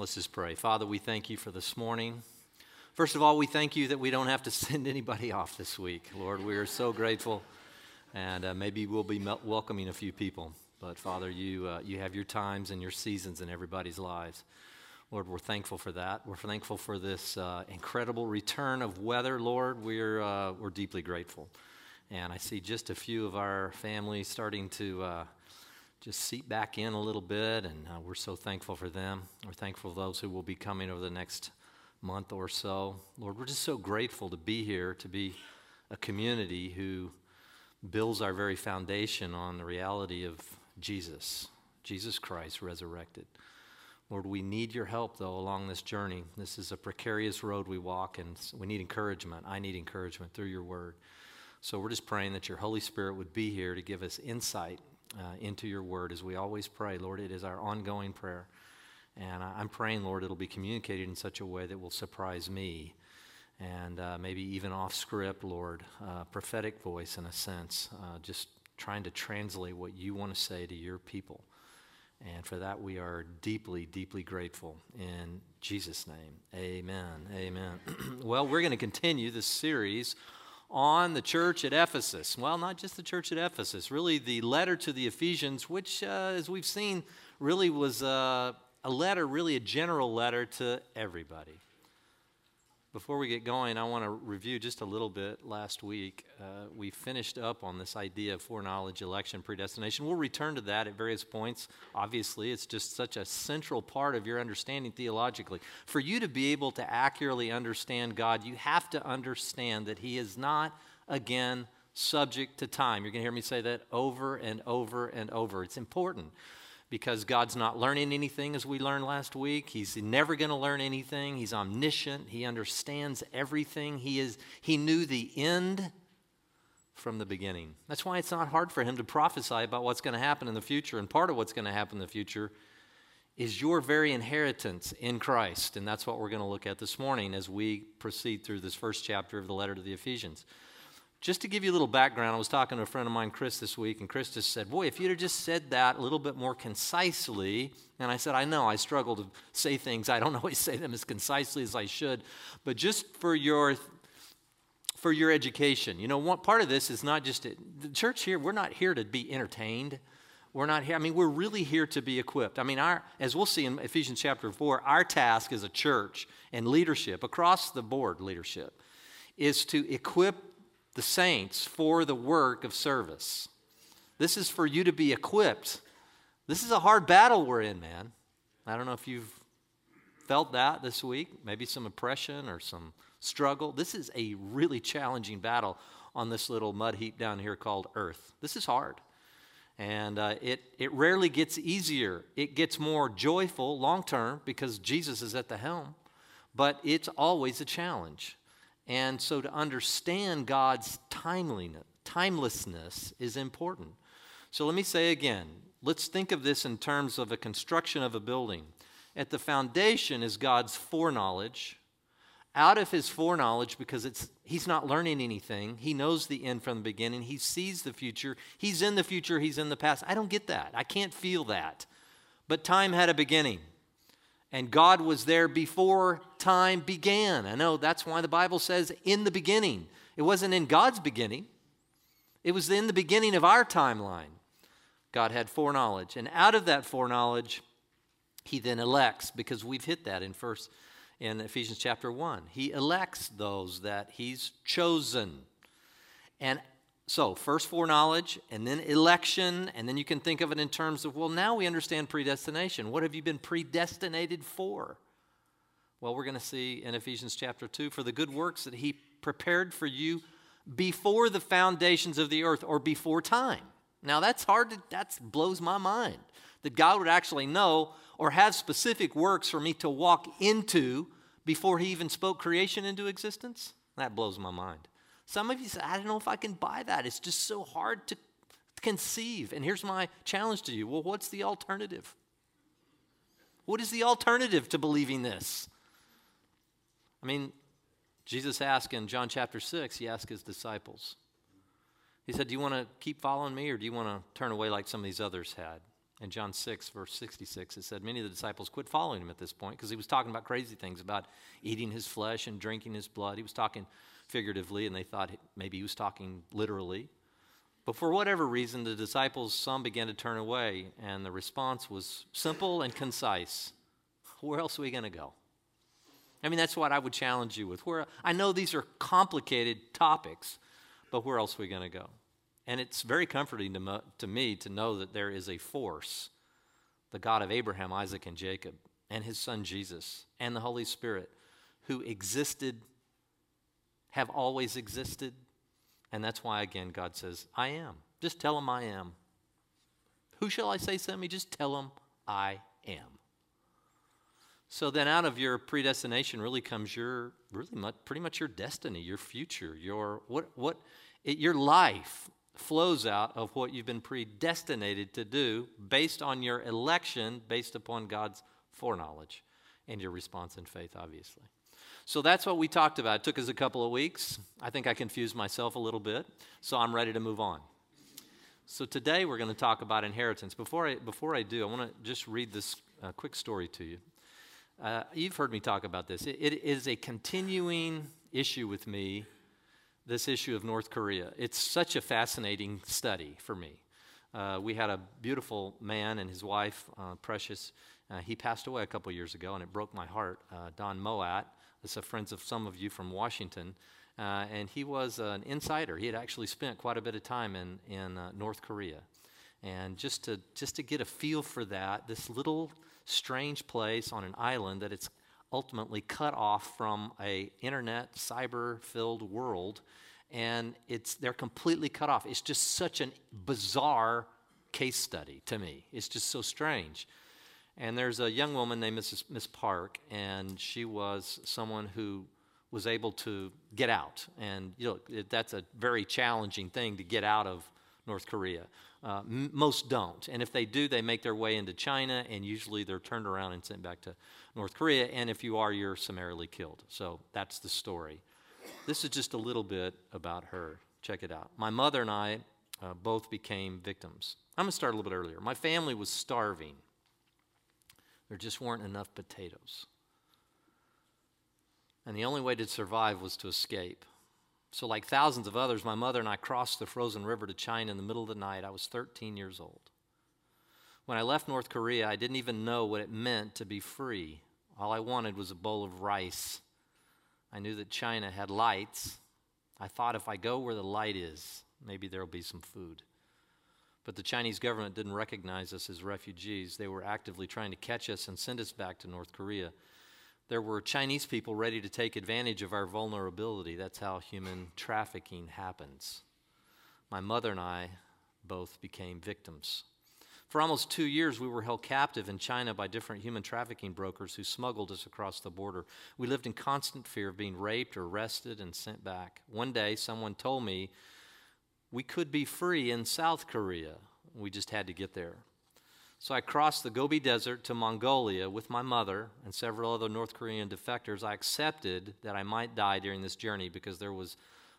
Let's just pray. Father, we thank you for this morning. First of all, we thank you that we don't have to send anybody off this week. Lord, we are so grateful. And uh, maybe we'll be welcoming a few people. But Father, you, uh, you have your times and your seasons in everybody's lives. Lord, we're thankful for that. We're thankful for this uh, incredible return of weather, Lord. We're, uh, we're deeply grateful. And I see just a few of our families starting to uh, just seat back in a little bit, and uh, we're so thankful for them. We're thankful for those who will be coming over the next month or so. Lord, we're just so grateful to be here, to be a community who builds our very foundation on the reality of Jesus, Jesus Christ resurrected. Lord, we need your help, though, along this journey. This is a precarious road we walk, and we need encouragement. I need encouragement through your word. So we're just praying that your Holy Spirit would be here to give us insight uh, into your word as we always pray. Lord, it is our ongoing prayer. And I'm praying, Lord, it'll be communicated in such a way that will surprise me and uh, maybe even off script, Lord, uh, prophetic voice in a sense, uh, just trying to translate what you want to say to your people. And for that, we are deeply, deeply grateful. In Jesus' name, amen. Amen. well, we're going to continue this series on the church at Ephesus. Well, not just the church at Ephesus, really the letter to the Ephesians, which, uh, as we've seen, really was uh, a letter, really a general letter to everybody. Before we get going, I want to review just a little bit. Last week, uh, we finished up on this idea of foreknowledge, election, predestination. We'll return to that at various points. Obviously, it's just such a central part of your understanding theologically. For you to be able to accurately understand God, you have to understand that He is not, again, subject to time. You're going to hear me say that over and over and over. It's important because God's not learning anything as we learned last week. He's never going to learn anything. He's omniscient. He understands everything. He is he knew the end from the beginning. That's why it's not hard for him to prophesy about what's going to happen in the future and part of what's going to happen in the future is your very inheritance in Christ. And that's what we're going to look at this morning as we proceed through this first chapter of the letter to the Ephesians. Just to give you a little background, I was talking to a friend of mine, Chris, this week, and Chris just said, Boy, if you'd have just said that a little bit more concisely, and I said, I know, I struggle to say things. I don't always say them as concisely as I should, but just for your for your education. You know, one part of this is not just the church here, we're not here to be entertained. We're not here. I mean, we're really here to be equipped. I mean, our, as we'll see in Ephesians chapter 4, our task as a church and leadership, across the board leadership, is to equip the saints for the work of service. This is for you to be equipped. This is a hard battle we're in, man. I don't know if you've felt that this week, maybe some oppression or some struggle. This is a really challenging battle on this little mud heap down here called Earth. This is hard. And uh, it, it rarely gets easier. It gets more joyful long term because Jesus is at the helm, but it's always a challenge. And so to understand God's timeliness, timelessness is important. So let me say again let's think of this in terms of a construction of a building. At the foundation is God's foreknowledge. Out of his foreknowledge, because it's, he's not learning anything, he knows the end from the beginning, he sees the future, he's in the future, he's in the past. I don't get that. I can't feel that. But time had a beginning. And God was there before time began. I know that's why the Bible says in the beginning. It wasn't in God's beginning, it was in the beginning of our timeline. God had foreknowledge. And out of that foreknowledge, he then elects, because we've hit that in first in Ephesians chapter 1. He elects those that he's chosen. And so, first foreknowledge, and then election, and then you can think of it in terms of, well, now we understand predestination. What have you been predestinated for? Well, we're going to see in Ephesians chapter 2 for the good works that He prepared for you before the foundations of the earth or before time. Now, that's hard to, that blows my mind that God would actually know or have specific works for me to walk into before He even spoke creation into existence. That blows my mind. Some of you say, I don't know if I can buy that. It's just so hard to conceive. And here's my challenge to you well, what's the alternative? What is the alternative to believing this? I mean, Jesus asked in John chapter 6, he asked his disciples, He said, Do you want to keep following me or do you want to turn away like some of these others had? In John 6, verse 66, it said, Many of the disciples quit following him at this point because he was talking about crazy things about eating his flesh and drinking his blood. He was talking figuratively, and they thought maybe he was talking literally. But for whatever reason, the disciples, some began to turn away, and the response was simple and concise Where else are we going to go? I mean, that's what I would challenge you with. Where I know these are complicated topics, but where else are we going to go? And it's very comforting to, mo- to me to know that there is a force, the God of Abraham, Isaac, and Jacob, and his son Jesus, and the Holy Spirit, who existed, have always existed. And that's why, again, God says, I am. Just tell him I am. Who shall I say sent me? Just tell him I am. So then, out of your predestination really comes your really much, pretty much your destiny, your future, your what what it, your life flows out of what you've been predestinated to do based on your election, based upon God's foreknowledge, and your response in faith, obviously. So that's what we talked about. It took us a couple of weeks. I think I confused myself a little bit, so I'm ready to move on. So today we're going to talk about inheritance. Before I, before I do, I want to just read this uh, quick story to you. Uh, you've heard me talk about this. It, it is a continuing issue with me, this issue of North Korea. It's such a fascinating study for me. Uh, we had a beautiful man and his wife, uh, Precious. Uh, he passed away a couple years ago, and it broke my heart. Uh, Don Moat, is a friend of some of you from Washington, uh, and he was an insider. He had actually spent quite a bit of time in, in North Korea. And just to, just to get a feel for that, this little strange place on an island that it's ultimately cut off from a internet cyber filled world and it's they're completely cut off it's just such a bizarre case study to me it's just so strange and there's a young woman named Mrs. Miss Park and she was someone who was able to get out and you know it, that's a very challenging thing to get out of North Korea uh, m- most don't. And if they do, they make their way into China, and usually they're turned around and sent back to North Korea. And if you are, you're summarily killed. So that's the story. This is just a little bit about her. Check it out. My mother and I uh, both became victims. I'm going to start a little bit earlier. My family was starving, there just weren't enough potatoes. And the only way to survive was to escape. So, like thousands of others, my mother and I crossed the frozen river to China in the middle of the night. I was 13 years old. When I left North Korea, I didn't even know what it meant to be free. All I wanted was a bowl of rice. I knew that China had lights. I thought if I go where the light is, maybe there'll be some food. But the Chinese government didn't recognize us as refugees. They were actively trying to catch us and send us back to North Korea there were Chinese people ready to take advantage of our vulnerability. That's how human trafficking happens. My mother and I both became victims. For almost two years, we were held captive in China by different human trafficking brokers who smuggled us across the border. We lived in constant fear of being raped or arrested and sent back. One day, someone told me we could be free in South Korea. We just had to get there. So I crossed the Gobi Desert to Mongolia with my mother and several other North Korean defectors. I accepted that I might die during this journey because there was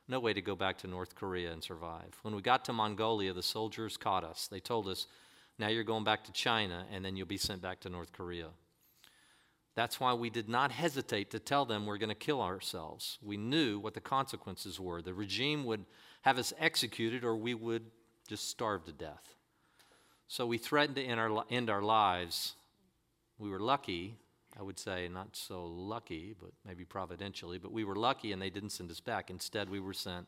no way to go back to North Korea and survive. When we got to Mongolia, the soldiers caught us. They told us, now you're going back to China and then you'll be sent back to North Korea. That's why we did not hesitate to tell them we're going to kill ourselves. We knew what the consequences were. The regime would have us executed or we would just starve to death. So we threatened to end our, end our lives. We were lucky, I would say, not so lucky, but maybe providentially, but we were lucky and they didn't send us back. Instead, we were sent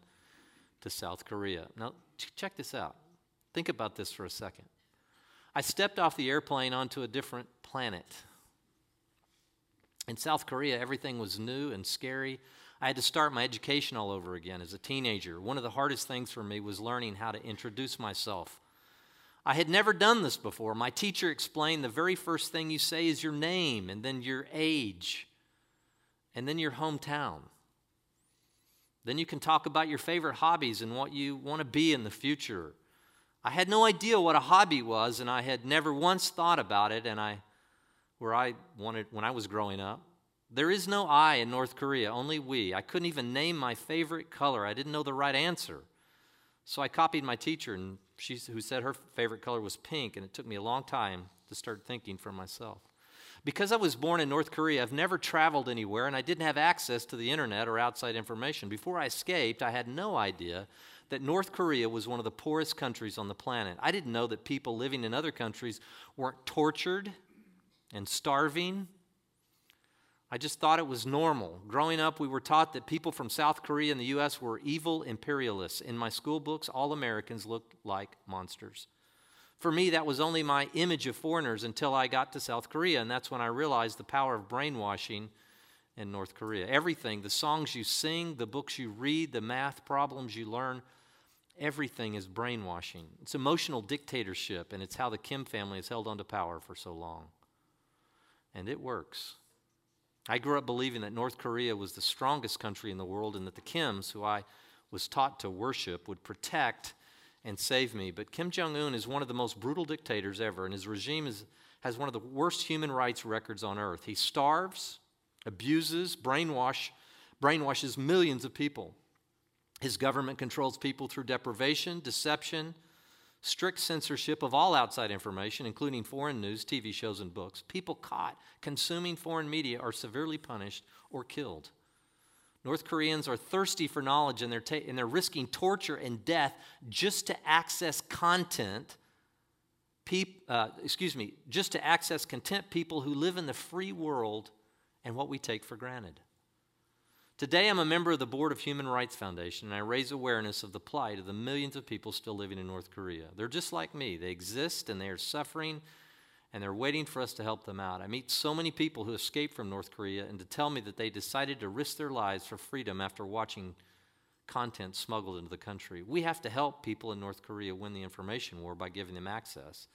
to South Korea. Now, check this out. Think about this for a second. I stepped off the airplane onto a different planet. In South Korea, everything was new and scary. I had to start my education all over again as a teenager. One of the hardest things for me was learning how to introduce myself I had never done this before. My teacher explained the very first thing you say is your name, and then your age, and then your hometown. Then you can talk about your favorite hobbies and what you want to be in the future. I had no idea what a hobby was, and I had never once thought about it. And I, where I wanted when I was growing up, there is no I in North Korea, only we. I couldn't even name my favorite color. I didn't know the right answer. So I copied my teacher, and she, who said her favorite color was pink, and it took me a long time to start thinking for myself. Because I was born in North Korea, I've never traveled anywhere, and I didn't have access to the internet or outside information. Before I escaped, I had no idea that North Korea was one of the poorest countries on the planet. I didn't know that people living in other countries weren't tortured and starving. I just thought it was normal. Growing up, we were taught that people from South Korea and the U.S. were evil imperialists. In my school books, all Americans looked like monsters. For me, that was only my image of foreigners until I got to South Korea, and that's when I realized the power of brainwashing in North Korea. Everything, the songs you sing, the books you read, the math problems you learn, everything is brainwashing. It's emotional dictatorship, and it's how the Kim family has held on to power for so long. And it works. I grew up believing that North Korea was the strongest country in the world and that the Kims, who I was taught to worship, would protect and save me. But Kim Jong un is one of the most brutal dictators ever, and his regime is, has one of the worst human rights records on earth. He starves, abuses, brainwash, brainwashes millions of people. His government controls people through deprivation, deception, strict censorship of all outside information, including foreign news, TV shows, and books. People caught consuming foreign media are severely punished or killed. North Koreans are thirsty for knowledge and they're, ta- and they're risking torture and death just to access content. Peop- uh, excuse me, just to access content people who live in the free world and what we take for granted. Today, I'm a member of the board of Human Rights Foundation, and I raise awareness of the plight of the millions of people still living in North Korea. They're just like me. They exist and they are suffering, and they're waiting for us to help them out. I meet so many people who escaped from North Korea and to tell me that they decided to risk their lives for freedom after watching content smuggled into the country. We have to help people in North Korea win the information war by giving them access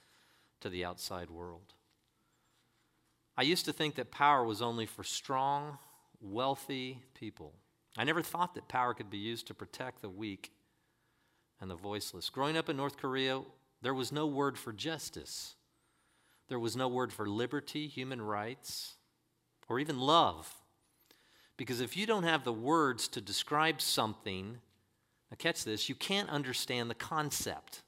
to the outside world. I used to think that power was only for strong, wealthy people. I never thought that power could be used to protect the weak and the voiceless. Growing up in North Korea, there was no word for justice, there was no word for liberty, human rights, or even love. Because if you don't have the words to describe something, now catch this, you can't understand the concept.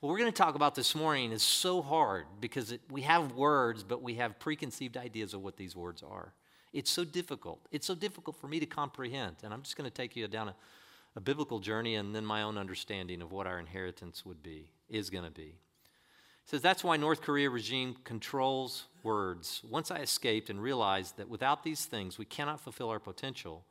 What we're going to talk about this morning is so hard because it, we have words, but we have preconceived ideas of what these words are. It's so difficult. It's so difficult for me to comprehend. And I'm just going to take you down a, a biblical journey and then my own understanding of what our inheritance would be, is going to be. It says that's why North Korea regime controls words. Once I escaped and realized that without these things we cannot fulfill our potential,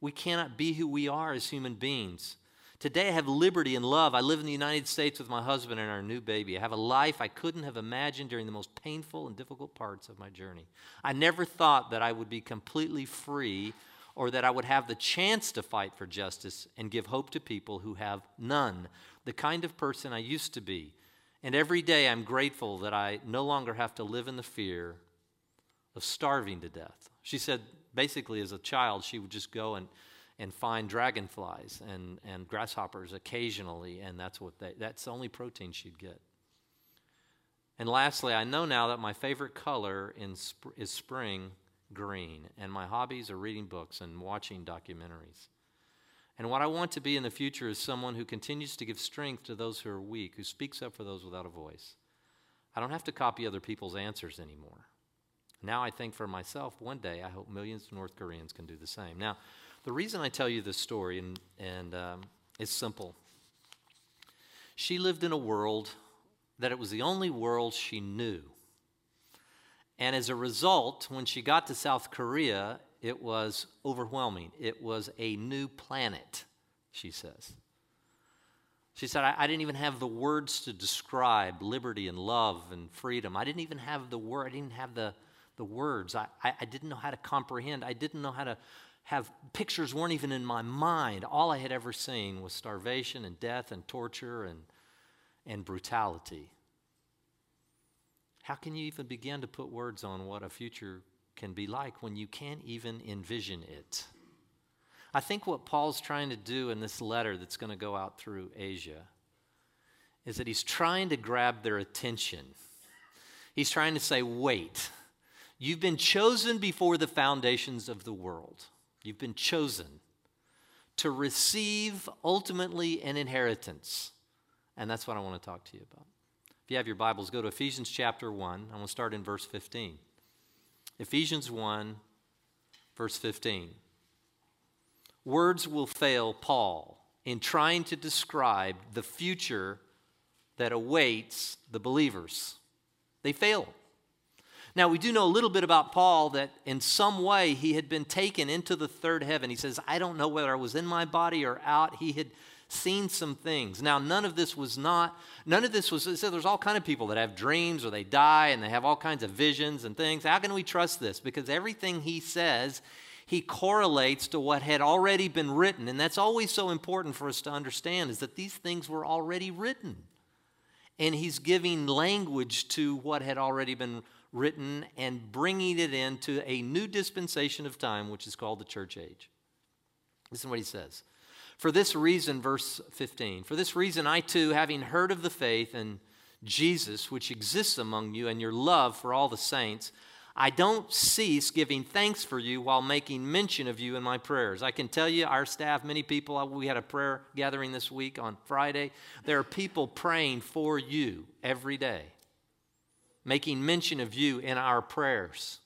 we cannot be who we are as human beings. Today I have liberty and love. I live in the United States with my husband and our new baby. I have a life I couldn't have imagined during the most painful and difficult parts of my journey. I never thought that I would be completely free or that I would have the chance to fight for justice and give hope to people who have none. The kind of person I used to be. And every day I'm grateful that I no longer have to live in the fear of starving to death. She said, basically, as a child, she would just go and and find dragonflies and, and grasshoppers occasionally, and that's what they, that's the only protein she'd get. And lastly, I know now that my favorite color in sp- is spring green, and my hobbies are reading books and watching documentaries. And what I want to be in the future is someone who continues to give strength to those who are weak, who speaks up for those without a voice. I don't have to copy other people's answers anymore. Now I think for myself, one day I hope millions of North Koreans can do the same. Now, the reason I tell you this story, and, and um, it's simple. She lived in a world that it was the only world she knew. And as a result, when she got to South Korea, it was overwhelming. It was a new planet, she says. She said, I, I, didn't even have the words to describe liberty and love and freedom. I didn't even have the word, I didn't have the, the words. I, I, I didn't know how to comprehend. I didn't know how to have pictures weren't even in my mind. All I had ever seen was starvation and death and torture and, and brutality. How can you even begin to put words on what a future can be like when you can't even envision it? I think what Paul's trying to do in this letter that's going to go out through Asia is that he's trying to grab their attention. He's trying to say, wait, you've been chosen before the foundations of the world. You've been chosen to receive ultimately an inheritance. And that's what I want to talk to you about. If you have your Bibles, go to Ephesians chapter 1. I'm going to start in verse 15. Ephesians 1, verse 15. Words will fail Paul in trying to describe the future that awaits the believers. They fail. Now, we do know a little bit about Paul that in some way he had been taken into the third heaven. He says, I don't know whether I was in my body or out. He had seen some things. Now, none of this was not, none of this was, so there's all kind of people that have dreams or they die and they have all kinds of visions and things. How can we trust this? Because everything he says, he correlates to what had already been written. And that's always so important for us to understand is that these things were already written. And he's giving language to what had already been written and bringing it into a new dispensation of time, which is called the church age. Listen to what he says. For this reason, verse 15, for this reason, I too, having heard of the faith and Jesus which exists among you and your love for all the saints, I don't cease giving thanks for you while making mention of you in my prayers. I can tell you, our staff, many people, uh, we had a prayer gathering this week on Friday. There are people praying for you every day making mention of you in our prayers.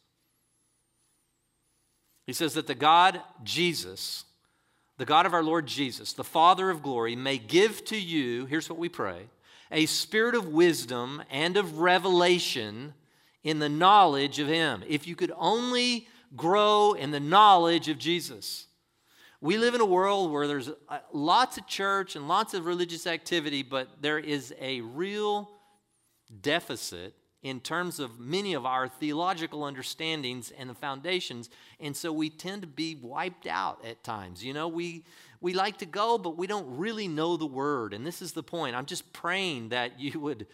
He says that the God, Jesus, the God of our Lord Jesus, the Father of glory, may give to you, here's what we pray, a spirit of wisdom and of revelation in the knowledge of Him. If you could only grow in the knowledge of Jesus. We live in a world where there's uh, lots of church and lots of religious activity, but there is a real deficit in terms of many of our theological understandings and the foundations and so we tend to be wiped out at times. You know we we like to go but we don't really know the word. And this is the point. I'm just praying that you would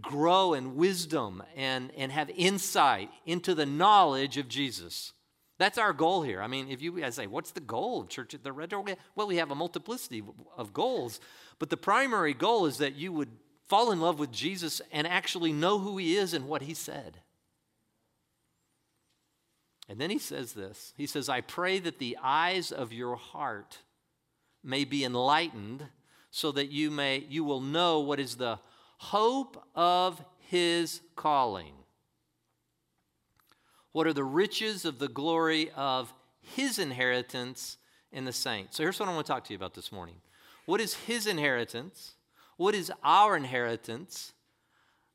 grow in wisdom and and have insight into the knowledge of jesus. That's our goal here. I mean if you I say what's the goal of church at the red door? Well we have a multiplicity of goals but the primary goal is that you would fall in love with Jesus and actually know who he is and what he said. And then he says this He says, I pray that the eyes of your heart may be enlightened so that you may you will know what is the hope of his calling. What are the riches of the glory of his inheritance in the saints? So here's what I want to talk to you about this morning. What is his inheritance? What is our inheritance?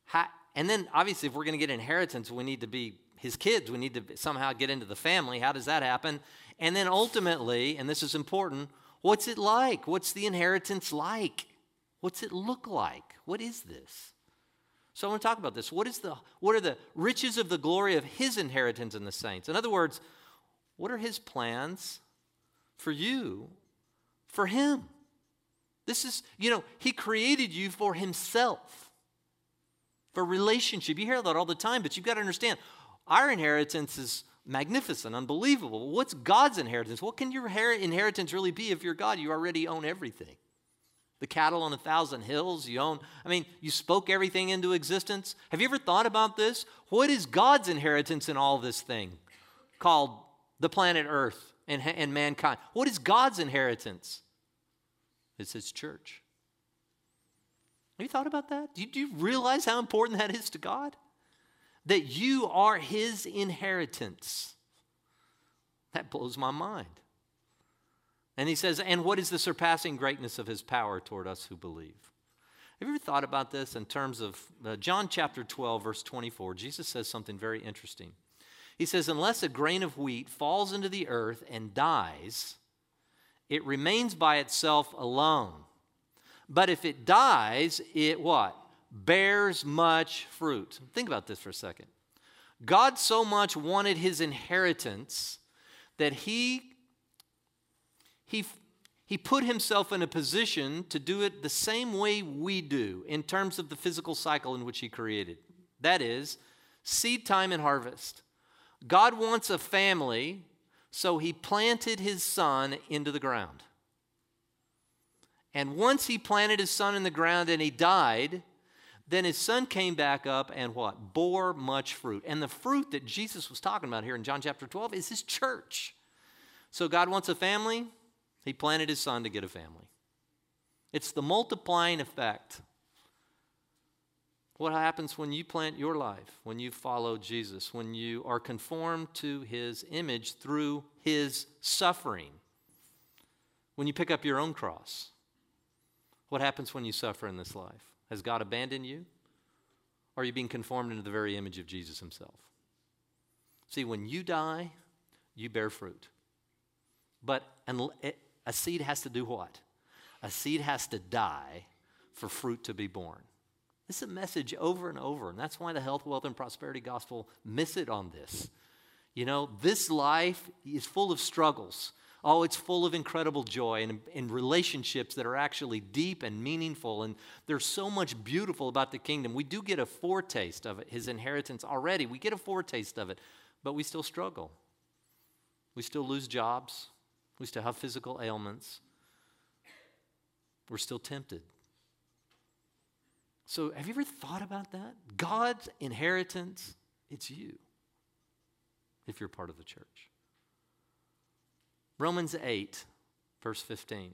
How, and then, obviously, if we're going to get inheritance, we need to be his kids. We need to somehow get into the family. How does that happen? And then, ultimately, and this is important, what's it like? What's the inheritance like? What's it look like? What is this? So I want to talk about this. What is the what are the riches of the glory of his inheritance in the saints? In other words, what are his plans for you, for him? This is, you know, He created you for Himself, for relationship. You hear that all the time, but you've got to understand our inheritance is magnificent, unbelievable. What's God's inheritance? What can your inheritance really be if you're God? You already own everything. The cattle on a thousand hills, you own, I mean, you spoke everything into existence. Have you ever thought about this? What is God's inheritance in all this thing called the planet Earth and, and mankind? What is God's inheritance? It's His church. Have you thought about that? Do you, do you realize how important that is to God? That you are His inheritance. That blows my mind. And he says, and what is the surpassing greatness of his power toward us who believe? Have you ever thought about this in terms of uh, John chapter 12, verse 24? Jesus says something very interesting. He says, Unless a grain of wheat falls into the earth and dies, it remains by itself alone. But if it dies, it what? Bears much fruit. Think about this for a second. God so much wanted his inheritance that he, he, he put himself in a position to do it the same way we do in terms of the physical cycle in which he created. That is, seed time and harvest. God wants a family so he planted his son into the ground. And once he planted his son in the ground and he died, then his son came back up and what? Bore much fruit. And the fruit that Jesus was talking about here in John chapter 12 is his church. So God wants a family, He planted his son to get a family. It's the multiplying effect. What happens when you plant your life, when you follow Jesus, when you are conformed to his image through his suffering? When you pick up your own cross? What happens when you suffer in this life? Has God abandoned you? Or are you being conformed into the very image of Jesus himself? See, when you die, you bear fruit. But a seed has to do what? A seed has to die for fruit to be born. This is a message over and over, and that's why the health, wealth, and prosperity gospel miss it on this. You know, this life is full of struggles. Oh, it's full of incredible joy and, and relationships that are actually deep and meaningful. And there's so much beautiful about the kingdom. We do get a foretaste of it, his inheritance already. We get a foretaste of it, but we still struggle. We still lose jobs. We still have physical ailments. We're still tempted. So, have you ever thought about that? God's inheritance, it's you if you're part of the church. Romans 8, verse 15.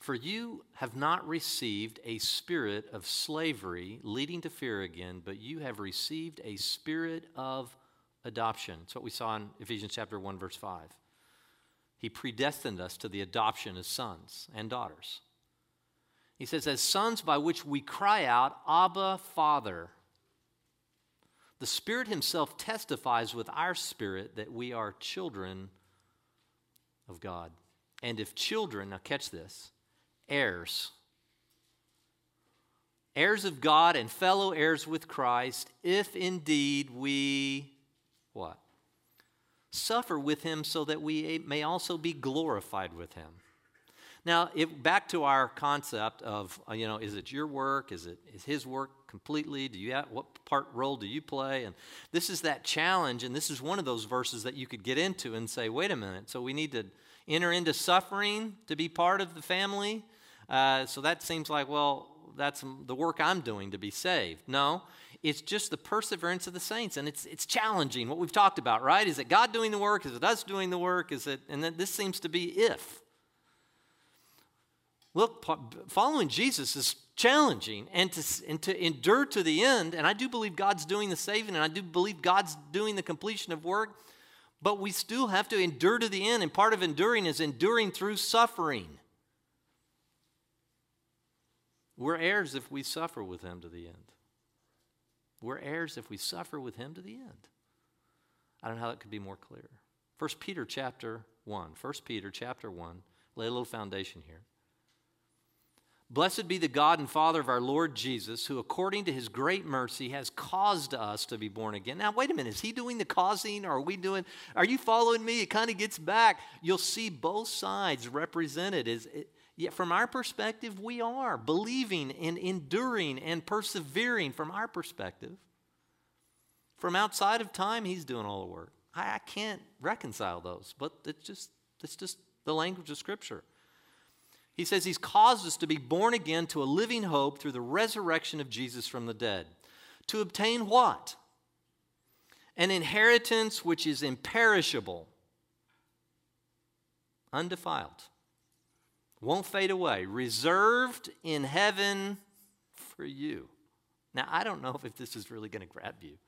For you have not received a spirit of slavery leading to fear again, but you have received a spirit of adoption. That's what we saw in Ephesians chapter 1, verse 5. He predestined us to the adoption as sons and daughters. He says, as sons by which we cry out, Abba, Father. The Spirit Himself testifies with our spirit that we are children of God. And if children, now catch this, heirs, heirs of God and fellow heirs with Christ, if indeed we, what? Suffer with Him so that we may also be glorified with Him. Now, back to our concept of, uh, you know, is it your work? Is it is his work completely? Do you have, what part role do you play? And this is that challenge, and this is one of those verses that you could get into and say, wait a minute, so we need to enter into suffering to be part of the family? Uh, so that seems like, well, that's the work I'm doing to be saved. No, it's just the perseverance of the saints, and it's it's challenging. What we've talked about, right? Is it God doing the work? Is it us doing the work? Is it? And then this seems to be if. Look, following Jesus is challenging and to, and to endure to the end. And I do believe God's doing the saving and I do believe God's doing the completion of work. But we still have to endure to the end. And part of enduring is enduring through suffering. We're heirs if we suffer with Him to the end. We're heirs if we suffer with Him to the end. I don't know how that could be more clear. 1 Peter chapter 1. 1 Peter chapter 1. Lay a little foundation here. Blessed be the God and Father of our Lord Jesus, who according to his great mercy has caused us to be born again. Now, wait a minute, is he doing the causing or are we doing, are you following me? It kind of gets back. You'll see both sides represented. Is it, Yet, from our perspective, we are believing and enduring and persevering from our perspective. From outside of time, he's doing all the work. I, I can't reconcile those, but it's just, it's just the language of Scripture. He says he's caused us to be born again to a living hope through the resurrection of Jesus from the dead. To obtain what? An inheritance which is imperishable, undefiled, won't fade away, reserved in heaven for you. Now, I don't know if this is really going to grab you.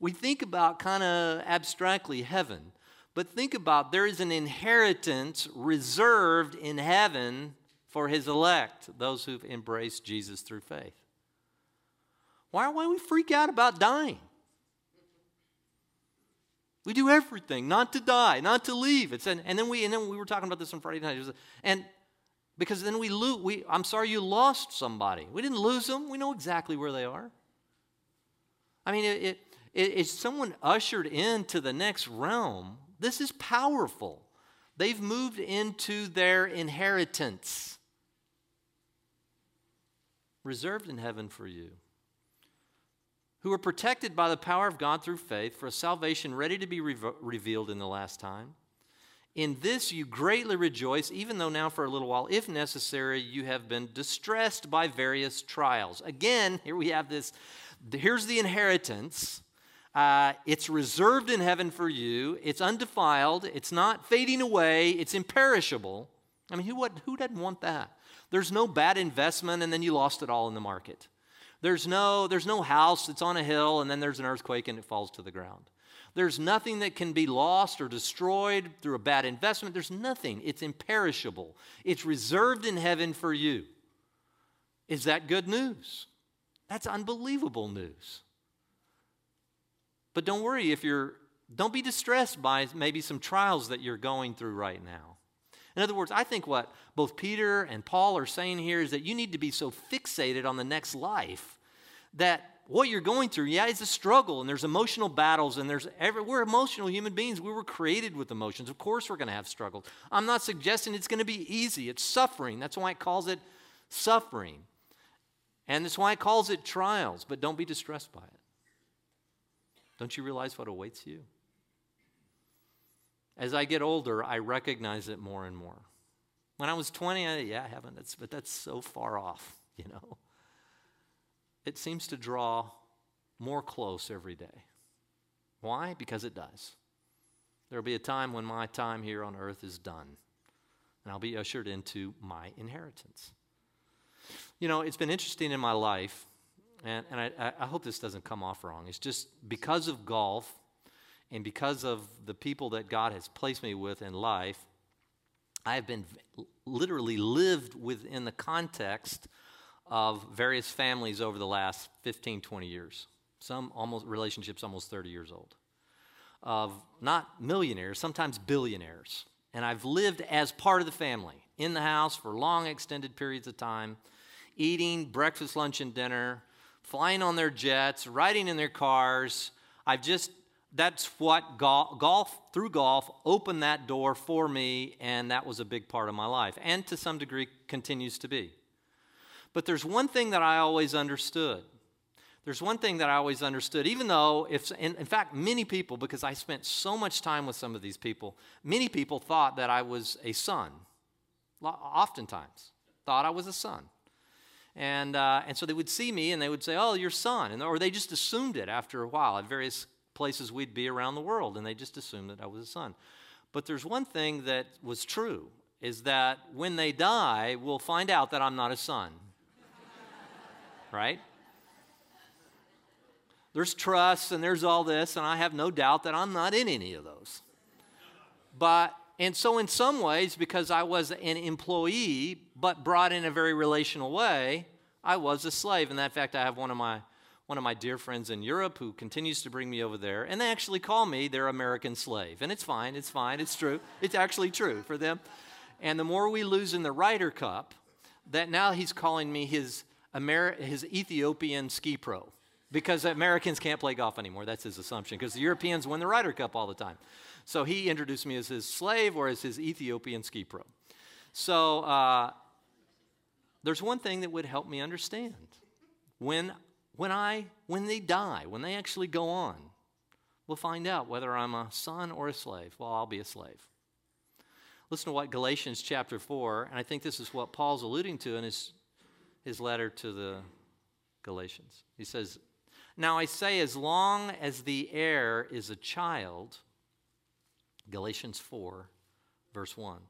We think about kind of abstractly heaven, but think about there is an inheritance reserved in heaven for his elect, those who've embraced Jesus through faith. Why, why we freak out about dying? We do everything not to die, not to leave. It's and, and then we and then we were talking about this on Friday night. And because then we lose. We I'm sorry you lost somebody. We didn't lose them. We know exactly where they are. I mean, it, it, it someone ushered into the next realm. This is powerful. They've moved into their inheritance reserved in heaven for you, who are protected by the power of God through faith for a salvation ready to be re- revealed in the last time. In this you greatly rejoice, even though now for a little while, if necessary, you have been distressed by various trials. Again, here we have this here's the inheritance. Uh, it's reserved in heaven for you. It's undefiled. It's not fading away. It's imperishable. I mean, who, would, who doesn't want that? There's no bad investment and then you lost it all in the market. There's no, there's no house that's on a hill and then there's an earthquake and it falls to the ground. There's nothing that can be lost or destroyed through a bad investment. There's nothing. It's imperishable. It's reserved in heaven for you. Is that good news? That's unbelievable news. But don't worry if you're, don't be distressed by maybe some trials that you're going through right now. In other words, I think what both Peter and Paul are saying here is that you need to be so fixated on the next life that what you're going through, yeah, it's a struggle and there's emotional battles and there's every, we're emotional human beings. We were created with emotions. Of course, we're going to have struggles. I'm not suggesting it's going to be easy. It's suffering. That's why it calls it suffering. And that's why it calls it trials, but don't be distressed by it. Don't you realize what awaits you? As I get older, I recognize it more and more. When I was 20, I, yeah, I haven't, but that's so far off, you know. It seems to draw more close every day. Why? Because it does. There'll be a time when my time here on earth is done, and I'll be ushered into my inheritance. You know, it's been interesting in my life, and, and I, I hope this doesn't come off wrong. It's just because of golf and because of the people that God has placed me with in life, I have been literally lived within the context of various families over the last 15, 20 years. Some almost relationships almost 30 years old. Of not millionaires, sometimes billionaires. And I've lived as part of the family in the house for long extended periods of time, eating breakfast, lunch, and dinner, flying on their jets, riding in their cars. I've just that's what golf, golf, through golf opened that door for me and that was a big part of my life and to some degree continues to be. But there's one thing that i always understood. There's one thing that i always understood even though if in, in fact many people because i spent so much time with some of these people many people thought that i was a son. Oftentimes thought i was a son. And, uh, and so they would see me and they would say, Oh, your son. And, or they just assumed it after a while at various places we'd be around the world, and they just assumed that I was a son. But there's one thing that was true is that when they die, we'll find out that I'm not a son. right? There's trust and there's all this, and I have no doubt that I'm not in any of those. But, and so in some ways, because I was an employee, but brought in a very relational way, I was a slave. And in fact, I have one of my one of my dear friends in Europe who continues to bring me over there, and they actually call me their American slave. And it's fine, it's fine, it's true. It's actually true for them. And the more we lose in the Ryder Cup, that now he's calling me his, Amer- his Ethiopian ski pro because Americans can't play golf anymore. That's his assumption because the Europeans win the Ryder Cup all the time. So he introduced me as his slave or as his Ethiopian ski pro. So uh, there's one thing that would help me understand. When when I when they die, when they actually go on, we'll find out whether I'm a son or a slave. Well, I'll be a slave. Listen to what Galatians chapter 4, and I think this is what Paul's alluding to in his, his letter to the Galatians. He says, Now I say, as long as the heir is a child, Galatians 4, verse 1.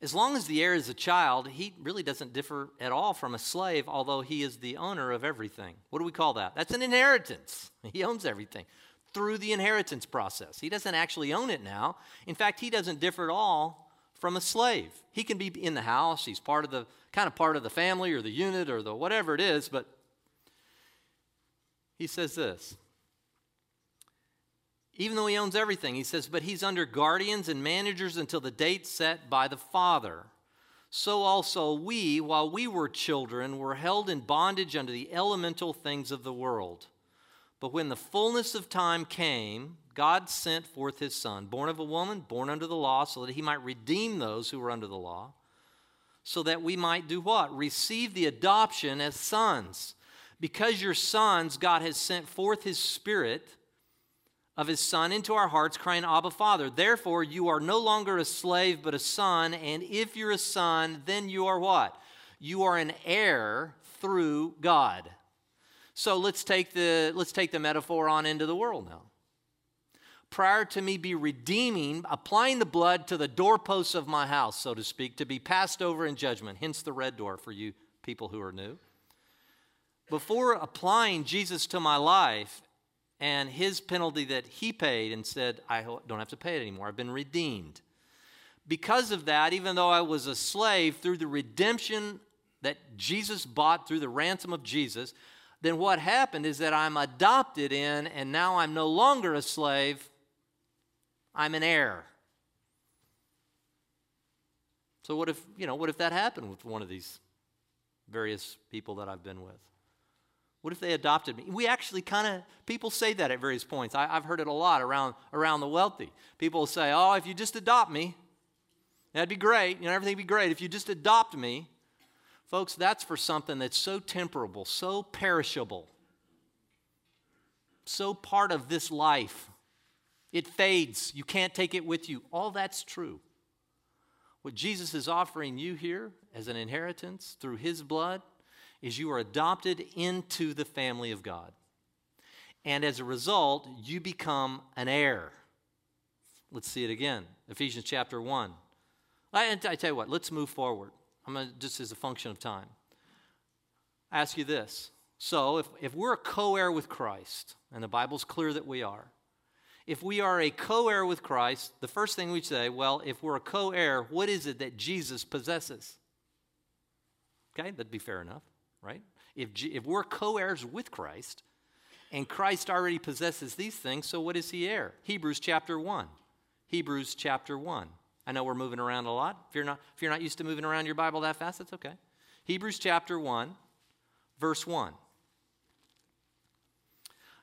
As long as the heir is a child, he really doesn't differ at all from a slave, although he is the owner of everything. What do we call that? That's an inheritance. He owns everything through the inheritance process. He doesn't actually own it now. In fact, he doesn't differ at all from a slave. He can be in the house, he's part of the kind of part of the family or the unit or the whatever it is, but he says this even though he owns everything. He says, but he's under guardians and managers until the date set by the Father. So also we, while we were children, were held in bondage under the elemental things of the world. But when the fullness of time came, God sent forth his Son, born of a woman, born under the law, so that he might redeem those who were under the law, so that we might do what? Receive the adoption as sons. Because you're sons, God has sent forth his Spirit of his Son into our hearts, crying, Abba, Father. Therefore, you are no longer a slave, but a son. And if you're a son, then you are what? You are an heir through God. So let's take the, let's take the metaphor on into the world now. Prior to me be redeeming, applying the blood to the doorposts of my house, so to speak, to be passed over in judgment, hence the red door for you people who are new. Before applying Jesus to my life and his penalty that he paid and said, I don't have to pay it anymore, I've been redeemed. Because of that, even though I was a slave, through the redemption that Jesus bought through the ransom of Jesus, then what happened is that I'm adopted in, and now I'm no longer a slave, I'm an heir. So what if, you know, what if that happened with one of these various people that I've been with? What if they adopted me? We actually kind of, people say that at various points. I, have heard it a lot around, around the wealthy. People say, oh, if you just adopt me, that'd be great. You know, everything would be great. If you just adopt me, folks, that's for something that's so temporable, so perishable, so part of this life. It fades. You can't take it with you. All that's true. What Jesus is offering you here as an inheritance through his blood is you are adopted into the family of God. And as a result, you become an heir. Let's see it again. Ephesians chapter 1. I, I tell you what, let's move forward. I'm going to, just as a function of time. I ask you this. So, if, if we're a co heir with Christ, and the Bible's clear that we are, if we are a co heir with Christ, the first thing we say, well, if we're a co heir, what is it that Jesus possesses? Okay, that'd be fair enough right? If, if we're co heirs with Christ, and Christ already possesses these things, so what is he heir? Hebrews chapter 1. Hebrews chapter 1. I know we're moving around a lot. If you're not, if you're not used to moving around your Bible that fast, that's okay. Hebrews chapter 1, verse 1.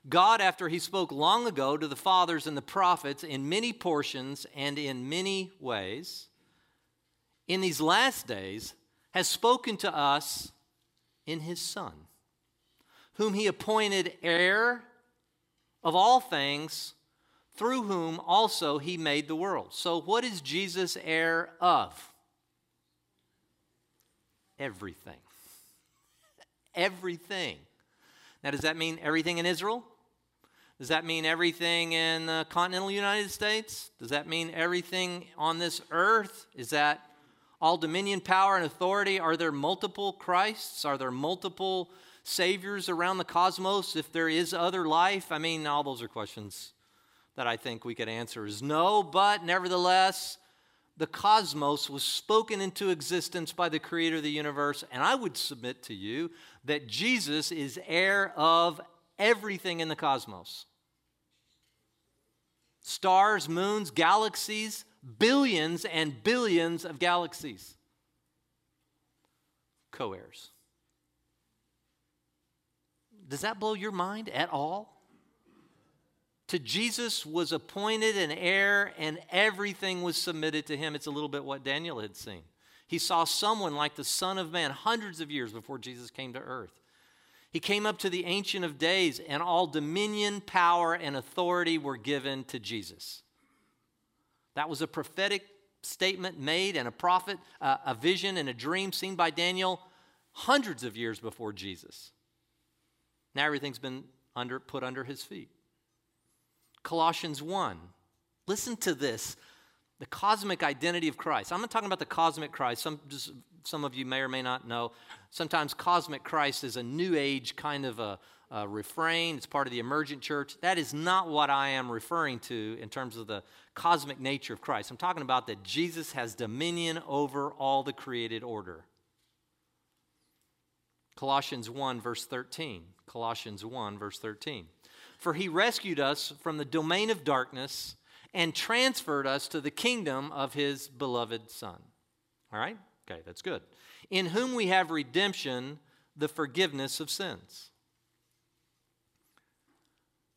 God, after he spoke long ago to the fathers and the prophets in many portions and in many ways, in these last days has spoken to us in his Son, whom he appointed heir of all things, through whom also he made the world. So, what is Jesus heir of? Everything. everything. Now, does that mean everything in Israel? Does that mean everything in the continental United States? Does that mean everything on this earth? Is that all dominion, power, and authority? Are there multiple Christs? Are there multiple saviors around the cosmos if there is other life? I mean, all those are questions that I think we could answer is no, but nevertheless, the cosmos was spoken into existence by the creator of the universe, and I would submit to you that Jesus is heir of everything in the cosmos stars, moons, galaxies, billions and billions of galaxies. Co heirs. Does that blow your mind at all? To Jesus was appointed an heir, and everything was submitted to him. It's a little bit what Daniel had seen. He saw someone like the Son of Man hundreds of years before Jesus came to earth. He came up to the Ancient of Days, and all dominion, power, and authority were given to Jesus. That was a prophetic statement made and a prophet, uh, a vision and a dream seen by Daniel hundreds of years before Jesus. Now everything's been under, put under his feet. Colossians 1. Listen to this the cosmic identity of Christ. I'm not talking about the cosmic Christ. Some, just, some of you may or may not know. Sometimes cosmic Christ is a new age kind of a, a refrain, it's part of the emergent church. That is not what I am referring to in terms of the cosmic nature of Christ. I'm talking about that Jesus has dominion over all the created order. Colossians 1, verse 13. Colossians 1, verse 13. For he rescued us from the domain of darkness and transferred us to the kingdom of his beloved Son. All right? Okay, that's good. In whom we have redemption, the forgiveness of sins.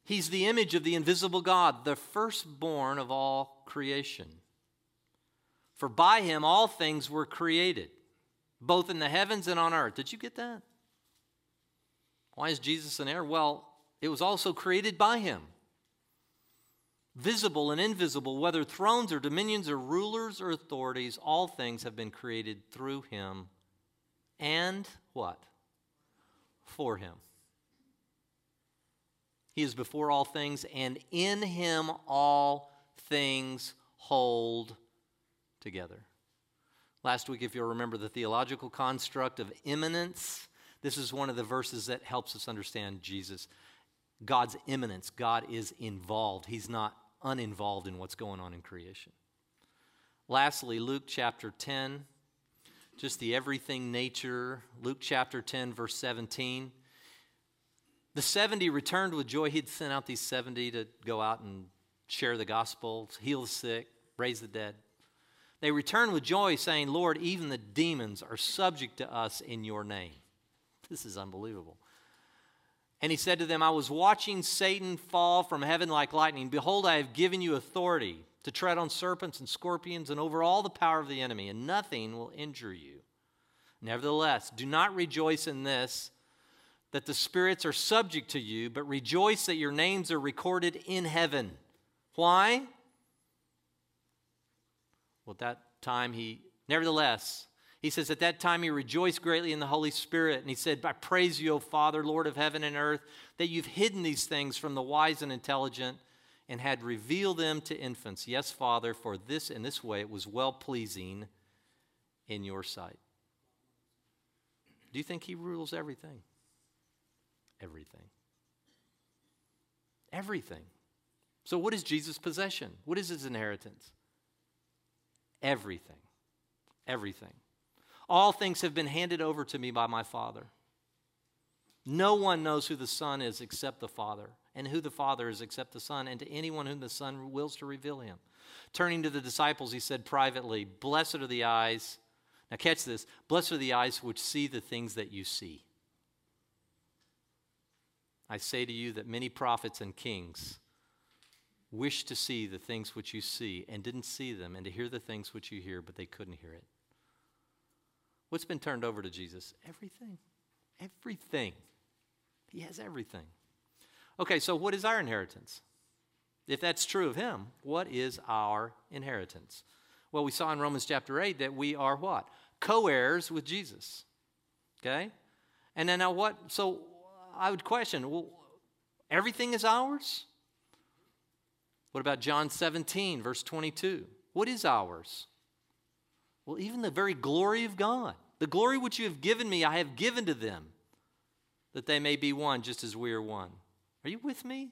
He's the image of the invisible God, the firstborn of all creation. For by him all things were created, both in the heavens and on earth. Did you get that? Why is Jesus an heir? Well, it was also created by him. Visible and invisible, whether thrones or dominions or rulers or authorities, all things have been created through him and what? For him. He is before all things, and in him all things hold together. Last week, if you'll remember the theological construct of immanence, this is one of the verses that helps us understand Jesus. God's immanence. God is involved, He's not uninvolved in what's going on in creation. Lastly, Luke chapter 10, just the everything nature. Luke chapter 10, verse 17. The 70 returned with joy. He'd sent out these 70 to go out and share the gospel, heal the sick, raise the dead. They returned with joy, saying, Lord, even the demons are subject to us in your name. This is unbelievable. And he said to them, I was watching Satan fall from heaven like lightning. Behold, I have given you authority to tread on serpents and scorpions and over all the power of the enemy, and nothing will injure you. Nevertheless, do not rejoice in this, that the spirits are subject to you, but rejoice that your names are recorded in heaven. Why? Well, at that time, he, nevertheless, he says, At that time he rejoiced greatly in the Holy Spirit. And he said, I praise you, O Father, Lord of heaven and earth, that you've hidden these things from the wise and intelligent and had revealed them to infants. Yes, Father, for this in this way it was well pleasing in your sight. Do you think he rules everything? Everything. Everything. So, what is Jesus' possession? What is his inheritance? Everything. Everything. All things have been handed over to me by my Father. No one knows who the Son is except the Father, and who the Father is except the Son, and to anyone whom the Son wills to reveal him. Turning to the disciples, he said privately, Blessed are the eyes. Now, catch this. Blessed are the eyes which see the things that you see. I say to you that many prophets and kings wished to see the things which you see and didn't see them, and to hear the things which you hear, but they couldn't hear it. What's been turned over to Jesus? Everything. Everything. He has everything. Okay, so what is our inheritance? If that's true of him, what is our inheritance? Well, we saw in Romans chapter 8 that we are what? Co heirs with Jesus. Okay? And then now what? So I would question well, everything is ours? What about John 17, verse 22? What is ours? Well, even the very glory of God. The glory which you have given me, I have given to them, that they may be one just as we are one. Are you with me?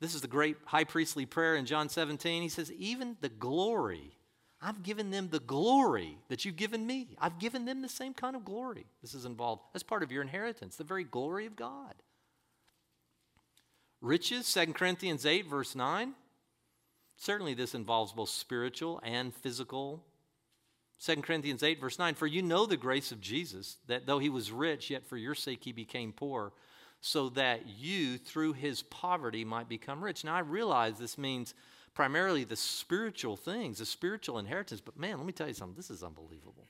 This is the great high priestly prayer in John 17. He says, Even the glory, I've given them the glory that you've given me. I've given them the same kind of glory. This is involved, as part of your inheritance, the very glory of God. Riches, 2 Corinthians 8, verse 9. Certainly, this involves both spiritual and physical 2 Corinthians 8, verse 9 For you know the grace of Jesus, that though he was rich, yet for your sake he became poor, so that you, through his poverty, might become rich. Now, I realize this means primarily the spiritual things, the spiritual inheritance, but man, let me tell you something. This is unbelievable.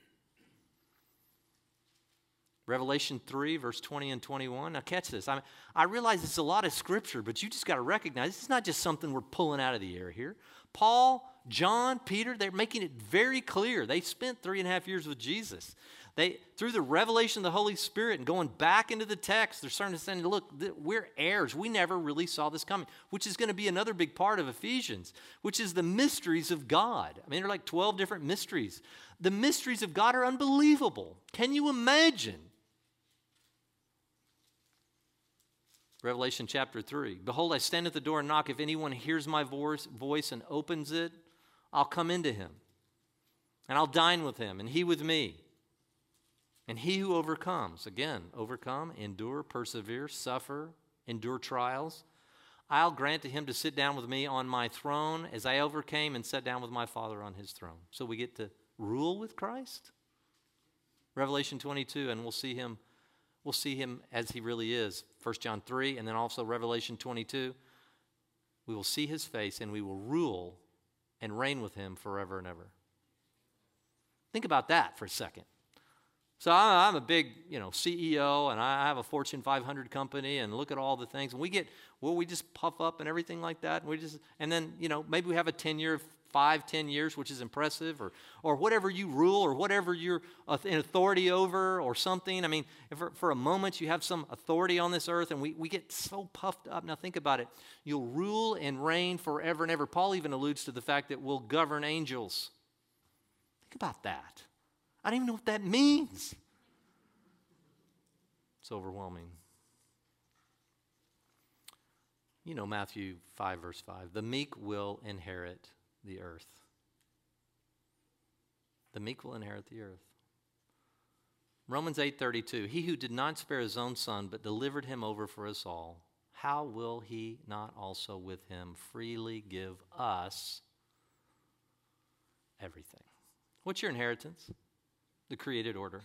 Revelation 3, verse 20 and 21. Now, catch this. I, mean, I realize it's a lot of scripture, but you just got to recognize this is not just something we're pulling out of the air here. Paul, John, Peter, they're making it very clear. They spent three and a half years with Jesus. They, through the revelation of the Holy Spirit and going back into the text, they're starting to say, look, we're heirs. We never really saw this coming, which is going to be another big part of Ephesians, which is the mysteries of God. I mean, there are like 12 different mysteries. The mysteries of God are unbelievable. Can you imagine Revelation chapter 3. Behold, I stand at the door and knock. If anyone hears my voice and opens it, I'll come into him. And I'll dine with him, and he with me. And he who overcomes, again, overcome, endure, persevere, suffer, endure trials, I'll grant to him to sit down with me on my throne as I overcame and sat down with my Father on his throne. So we get to rule with Christ. Revelation 22, and we'll see him we'll see him as he really is. 1 John 3, and then also Revelation 22. We will see his face and we will rule and reign with him forever and ever. Think about that for a second. So I'm a big, you know, CEO, and I have a Fortune 500 company, and look at all the things. And we get, well, we just puff up and everything like that. And we just, and then, you know, maybe we have a 10-year five, ten years, which is impressive, or, or whatever you rule, or whatever you're in authority over, or something. I mean, for, for a moment you have some authority on this earth, and we, we get so puffed up. Now, think about it. You'll rule and reign forever and ever. Paul even alludes to the fact that we'll govern angels. Think about that. I don't even know what that means. It's overwhelming. You know Matthew 5, verse 5. The meek will inherit the earth. The meek will inherit the earth. Romans 8:32 He who did not spare his own son but delivered him over for us all how will he not also with him freely give us everything What's your inheritance? The created order.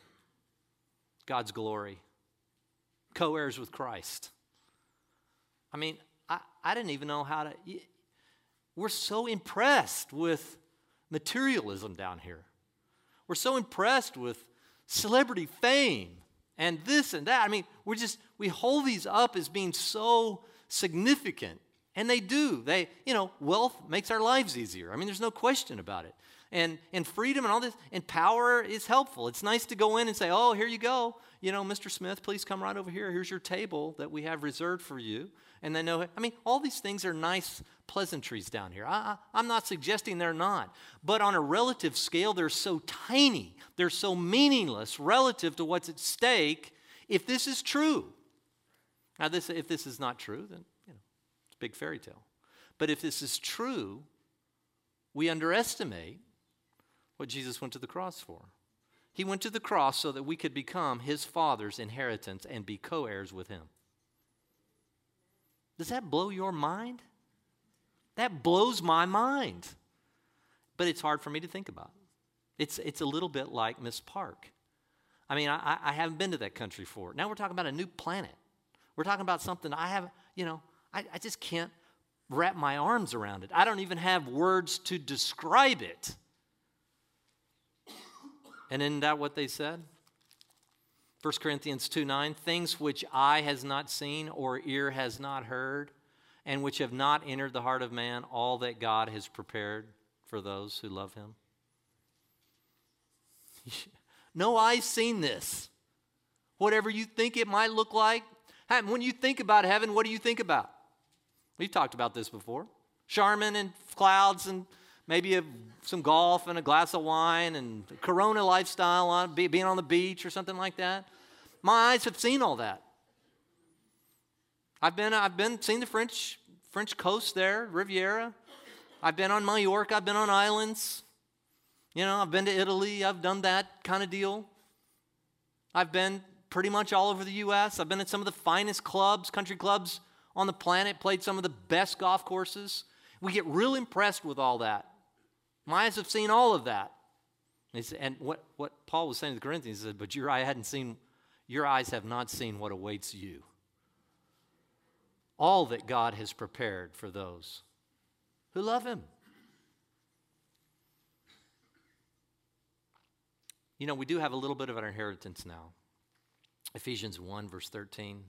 God's glory. Co-heirs with Christ. I mean, I, I didn't even know how to. We're so impressed with materialism down here. We're so impressed with celebrity fame and this and that. I mean, we're just, we hold these up as being so significant. And they do. They, you know, wealth makes our lives easier. I mean, there's no question about it. And, and freedom and all this, and power is helpful. It's nice to go in and say, oh, here you go. You know, Mr. Smith, please come right over here. Here's your table that we have reserved for you and they know, I mean, all these things are nice pleasantries down here. I, am not suggesting they're not. But on a relative scale, they're so tiny, they're so meaningless relative to what's at stake if this is true. Now, this, if this is not true, then you know, it's a big fairy tale. But if this is true, we underestimate what Jesus went to the cross for. He went to the cross so that we could become his father's inheritance and be co heirs with him. Does that blow your mind? That blows my mind. But it's hard for me to think about. It's, it's a little bit like Miss Park. I mean, I, I haven't been to that country before. Now we're talking about a new planet. We're talking about something I have, you know, I, I just can't wrap my arms around it. I don't even have words to describe it. And isn't that what they said? 1 Corinthians 2 9, things which eye has not seen or ear has not heard, and which have not entered the heart of man, all that God has prepared for those who love him. no eye's seen this. Whatever you think it might look like, when you think about heaven, what do you think about? We've talked about this before. Charmin and clouds and maybe a, some golf and a glass of wine and Corona lifestyle on being on the beach or something like that. My eyes have seen all that. I've been, I've been seen the French, French coast there, Riviera. I've been on Mallorca. I've been on islands. You know, I've been to Italy. I've done that kind of deal. I've been pretty much all over the U.S. I've been at some of the finest clubs, country clubs on the planet, played some of the best golf courses. We get real impressed with all that. My eyes have seen all of that. And what, what Paul was saying to the Corinthians, said, But your eye hadn't seen, your eyes have not seen what awaits you. All that God has prepared for those who love Him. You know, we do have a little bit of an inheritance now. Ephesians 1, verse 13.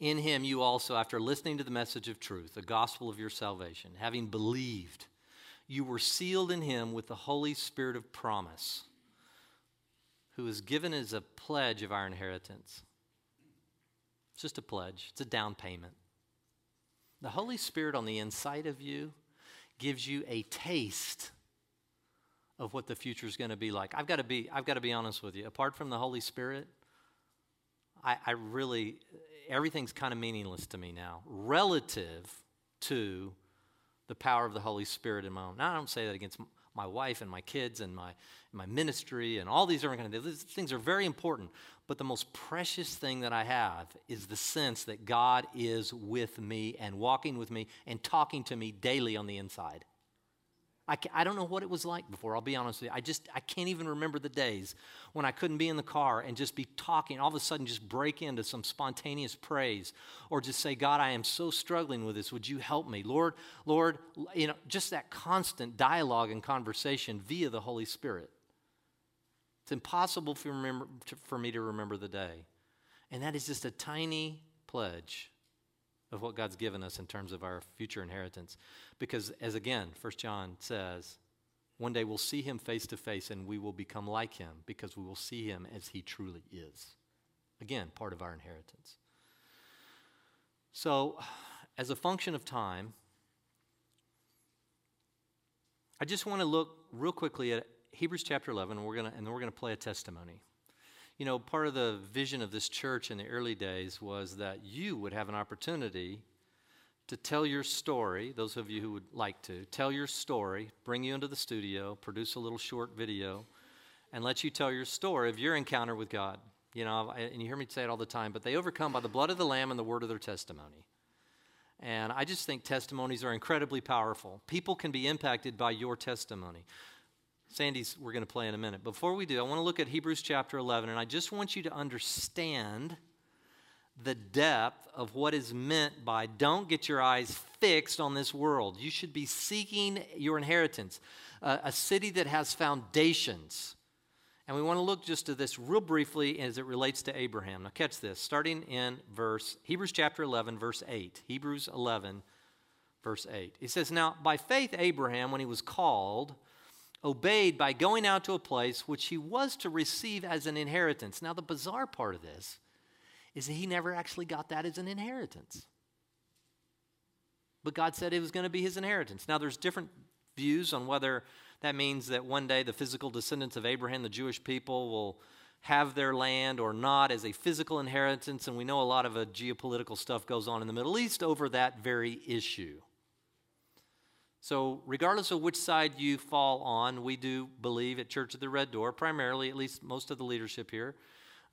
In him you also, after listening to the message of truth, the gospel of your salvation, having believed, you were sealed in him with the Holy Spirit of promise, who is given as a pledge of our inheritance. It's just a pledge, it's a down payment. The Holy Spirit on the inside of you gives you a taste of what the future is going to be like. I've got to be, I've got to be honest with you. Apart from the Holy Spirit, I, I really, everything's kind of meaningless to me now relative to the power of the Holy Spirit in my own. Now, I don't say that against my wife and my kids and my, my ministry and all these different kind of things. Things are very important. But the most precious thing that I have is the sense that God is with me and walking with me and talking to me daily on the inside. I, I don't know what it was like before, I'll be honest with you. I just, I can't even remember the days when I couldn't be in the car and just be talking, all of a sudden just break into some spontaneous praise or just say, God, I am so struggling with this. Would you help me? Lord, Lord, you know, just that constant dialogue and conversation via the Holy Spirit. It's impossible for, remember, for me to remember the day. And that is just a tiny pledge of what God's given us in terms of our future inheritance. Because, as again, First John says, one day we'll see him face to face and we will become like him because we will see him as he truly is. Again, part of our inheritance. So, as a function of time, I just want to look real quickly at Hebrews chapter 11, and, we're gonna, and then we're going to play a testimony. You know, part of the vision of this church in the early days was that you would have an opportunity to tell your story, those of you who would like to, tell your story, bring you into the studio, produce a little short video, and let you tell your story of your encounter with God. You know, and you hear me say it all the time, but they overcome by the blood of the Lamb and the word of their testimony. And I just think testimonies are incredibly powerful. People can be impacted by your testimony. Sandy's, we're going to play in a minute. Before we do, I want to look at Hebrews chapter 11, and I just want you to understand the depth of what is meant by don't get your eyes fixed on this world. You should be seeking your inheritance, uh, a city that has foundations. And we want to look just to this real briefly as it relates to Abraham. Now, catch this, starting in verse Hebrews chapter 11, verse 8. Hebrews 11, verse 8. He says, Now, by faith, Abraham, when he was called, obeyed by going out to a place which he was to receive as an inheritance. Now, the bizarre part of this is that he never actually got that as an inheritance. But God said it was going to be his inheritance. Now, there's different views on whether that means that one day the physical descendants of Abraham, the Jewish people, will have their land or not as a physical inheritance. And we know a lot of geopolitical stuff goes on in the Middle East over that very issue. So, regardless of which side you fall on, we do believe at Church of the Red Door, primarily, at least most of the leadership here,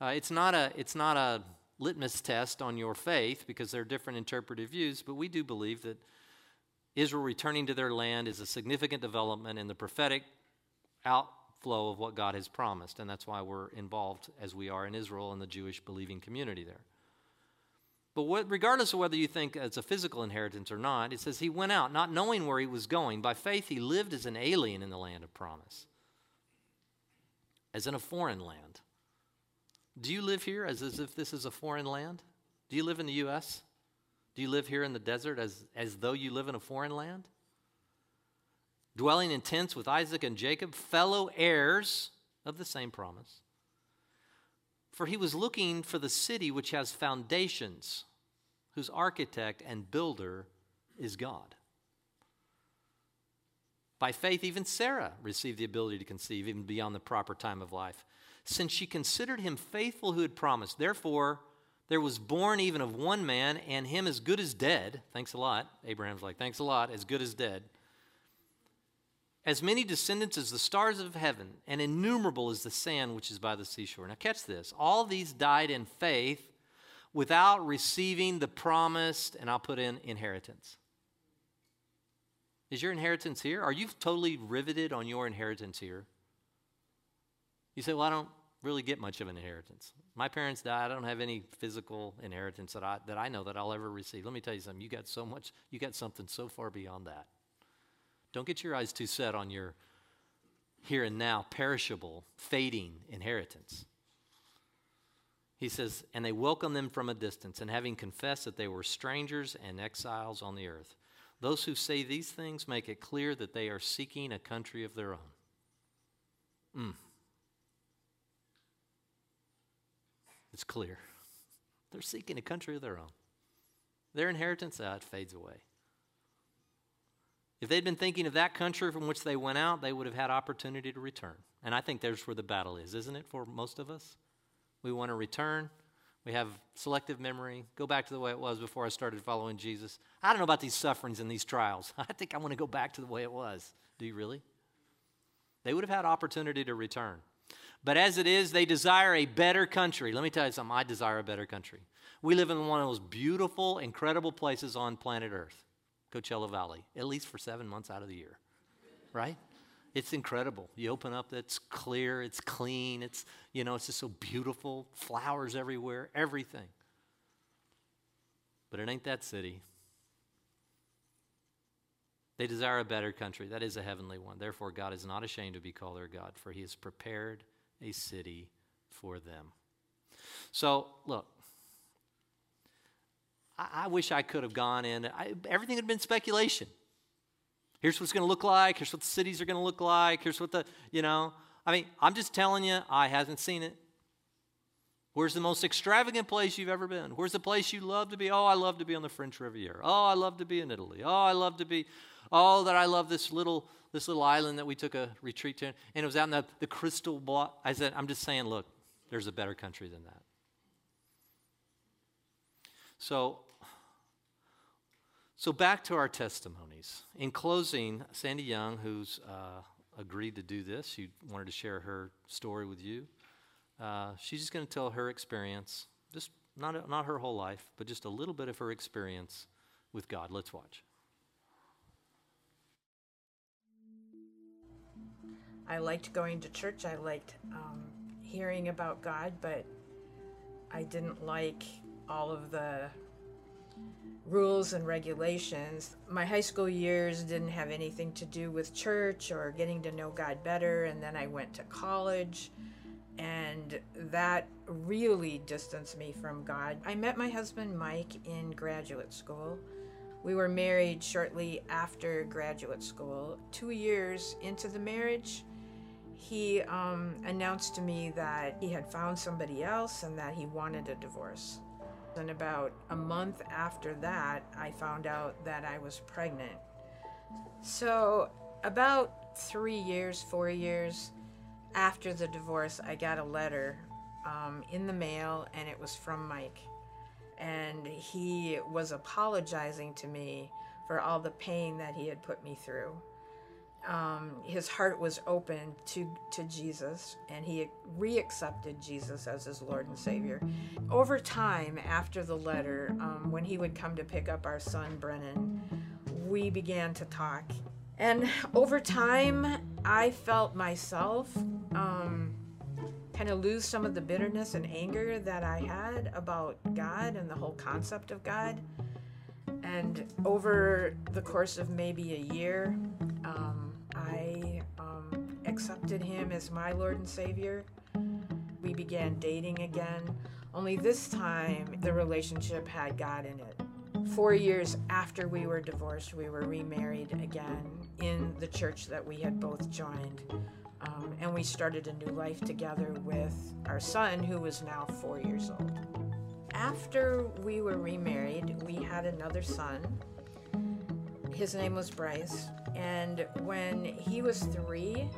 uh, it's, not a, it's not a litmus test on your faith because there are different interpretive views, but we do believe that Israel returning to their land is a significant development in the prophetic outflow of what God has promised. And that's why we're involved as we are in Israel and the Jewish believing community there. But what, regardless of whether you think it's a physical inheritance or not, it says he went out not knowing where he was going. By faith, he lived as an alien in the land of promise, as in a foreign land. Do you live here as, as if this is a foreign land? Do you live in the U.S.? Do you live here in the desert as, as though you live in a foreign land? Dwelling in tents with Isaac and Jacob, fellow heirs of the same promise. For he was looking for the city which has foundations, whose architect and builder is God. By faith, even Sarah received the ability to conceive, even beyond the proper time of life, since she considered him faithful who had promised. Therefore, there was born even of one man, and him as good as dead. Thanks a lot. Abraham's like, thanks a lot, as good as dead. As many descendants as the stars of heaven, and innumerable as the sand which is by the seashore. Now, catch this. All these died in faith without receiving the promised, and I'll put in inheritance. Is your inheritance here? Are you totally riveted on your inheritance here? You say, Well, I don't really get much of an inheritance. My parents died. I don't have any physical inheritance that I, that I know that I'll ever receive. Let me tell you something. You got so much, you got something so far beyond that. Don't get your eyes too set on your here and now, perishable, fading inheritance. He says, And they welcomed them from a distance, and having confessed that they were strangers and exiles on the earth. Those who say these things make it clear that they are seeking a country of their own. Mm. It's clear. They're seeking a country of their own. Their inheritance, out fades away. If they'd been thinking of that country from which they went out, they would have had opportunity to return. And I think there's where the battle is, isn't it, for most of us? We want to return. We have selective memory. Go back to the way it was before I started following Jesus. I don't know about these sufferings and these trials. I think I want to go back to the way it was. Do you really? They would have had opportunity to return. But as it is, they desire a better country. Let me tell you something I desire a better country. We live in one of those beautiful, incredible places on planet Earth, Coachella Valley, at least for seven months out of the year, right? It's incredible. You open up, it's clear, it's clean, it's, you know, it's just so beautiful, flowers everywhere, everything. But it ain't that city. They desire a better country. That is a heavenly one. Therefore, God is not ashamed to be called their God, for he has prepared a city for them. So, look, I, I wish I could have gone in. I, everything had been speculation. Here's what it's going to look like. Here's what the cities are going to look like. Here's what the, you know. I mean, I'm just telling you, I hasn't seen it. Where's the most extravagant place you've ever been? Where's the place you love to be? Oh, I love to be on the French Riviera. Oh, I love to be in Italy. Oh, I love to be, oh, that I love this little this little island that we took a retreat to. And it was out in the, the crystal ball. I said, I'm just saying, look, there's a better country than that. So so, back to our testimonies. In closing, Sandy Young, who's uh, agreed to do this, she wanted to share her story with you. Uh, she's just going to tell her experience, just not, not her whole life, but just a little bit of her experience with God. Let's watch. I liked going to church. I liked um, hearing about God, but I didn't like all of the rules and regulations. My high school years didn't have anything to do with church or getting to know God better, and then I went to college, and that really distanced me from God. I met my husband Mike in graduate school. We were married shortly after graduate school. Two years into the marriage, he um, announced to me that he had found somebody else and that he wanted a divorce. And about a month after that, I found out that I was pregnant. So, about three years, four years after the divorce, I got a letter um, in the mail, and it was from Mike. And he was apologizing to me for all the pain that he had put me through um, his heart was open to, to Jesus and he reaccepted Jesus as his Lord and Savior. Over time, after the letter, um, when he would come to pick up our son Brennan, we began to talk. And over time, I felt myself um, kind of lose some of the bitterness and anger that I had about God and the whole concept of God. And over the course of maybe a year, accepted him as my Lord and Savior. We began dating again, only this time the relationship had God in it. Four years after we were divorced, we were remarried again in the church that we had both joined. Um, and we started a new life together with our son, who was now four years old. After we were remarried, we had another son. His name was Bryce. And when he was three,